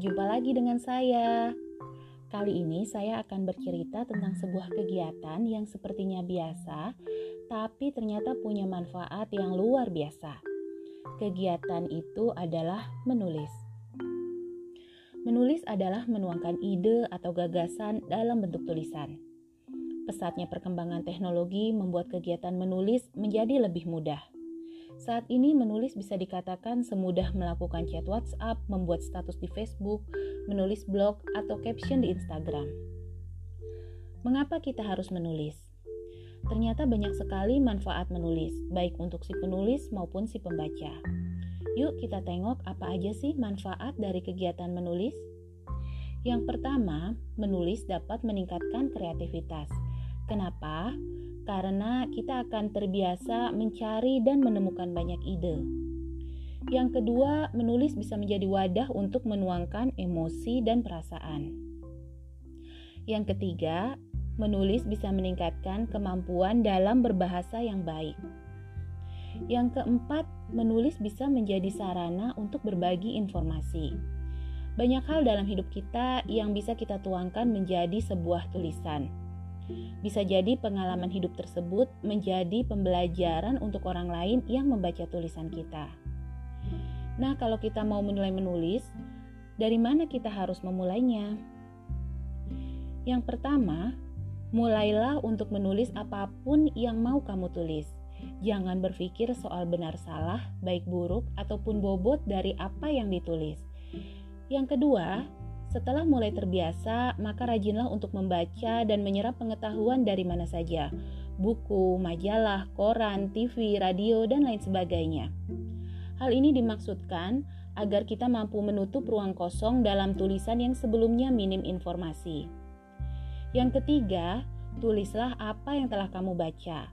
berjumpa lagi dengan saya. Kali ini saya akan bercerita tentang sebuah kegiatan yang sepertinya biasa, tapi ternyata punya manfaat yang luar biasa. Kegiatan itu adalah menulis. Menulis adalah menuangkan ide atau gagasan dalam bentuk tulisan. Pesatnya perkembangan teknologi membuat kegiatan menulis menjadi lebih mudah. Saat ini menulis bisa dikatakan semudah melakukan chat WhatsApp, membuat status di Facebook, menulis blog, atau caption di Instagram. Mengapa kita harus menulis? Ternyata banyak sekali manfaat menulis, baik untuk si penulis maupun si pembaca. Yuk kita tengok apa aja sih manfaat dari kegiatan menulis. Yang pertama, menulis dapat meningkatkan kreativitas. Kenapa? Karena kita akan terbiasa mencari dan menemukan banyak ide. Yang kedua, menulis bisa menjadi wadah untuk menuangkan emosi dan perasaan. Yang ketiga, menulis bisa meningkatkan kemampuan dalam berbahasa yang baik. Yang keempat, menulis bisa menjadi sarana untuk berbagi informasi. Banyak hal dalam hidup kita yang bisa kita tuangkan menjadi sebuah tulisan. Bisa jadi pengalaman hidup tersebut menjadi pembelajaran untuk orang lain yang membaca tulisan kita. Nah, kalau kita mau mulai menulis, dari mana kita harus memulainya? Yang pertama, mulailah untuk menulis apa pun yang mau kamu tulis. Jangan berpikir soal benar salah, baik buruk, ataupun bobot dari apa yang ditulis. Yang kedua, setelah mulai terbiasa, maka rajinlah untuk membaca dan menyerap pengetahuan dari mana saja, buku, majalah, koran, TV, radio, dan lain sebagainya. Hal ini dimaksudkan agar kita mampu menutup ruang kosong dalam tulisan yang sebelumnya minim informasi. Yang ketiga, tulislah apa yang telah kamu baca.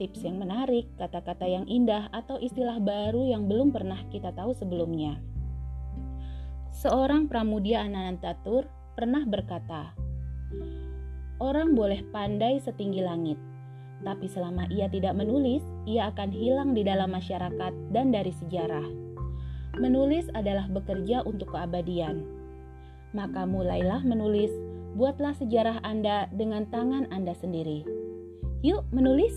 Tips yang menarik, kata-kata yang indah, atau istilah baru yang belum pernah kita tahu sebelumnya. Seorang pramudia Anantatur pernah berkata, Orang boleh pandai setinggi langit, tapi selama ia tidak menulis, ia akan hilang di dalam masyarakat dan dari sejarah. Menulis adalah bekerja untuk keabadian. Maka mulailah menulis, buatlah sejarah Anda dengan tangan Anda sendiri. Yuk, menulis!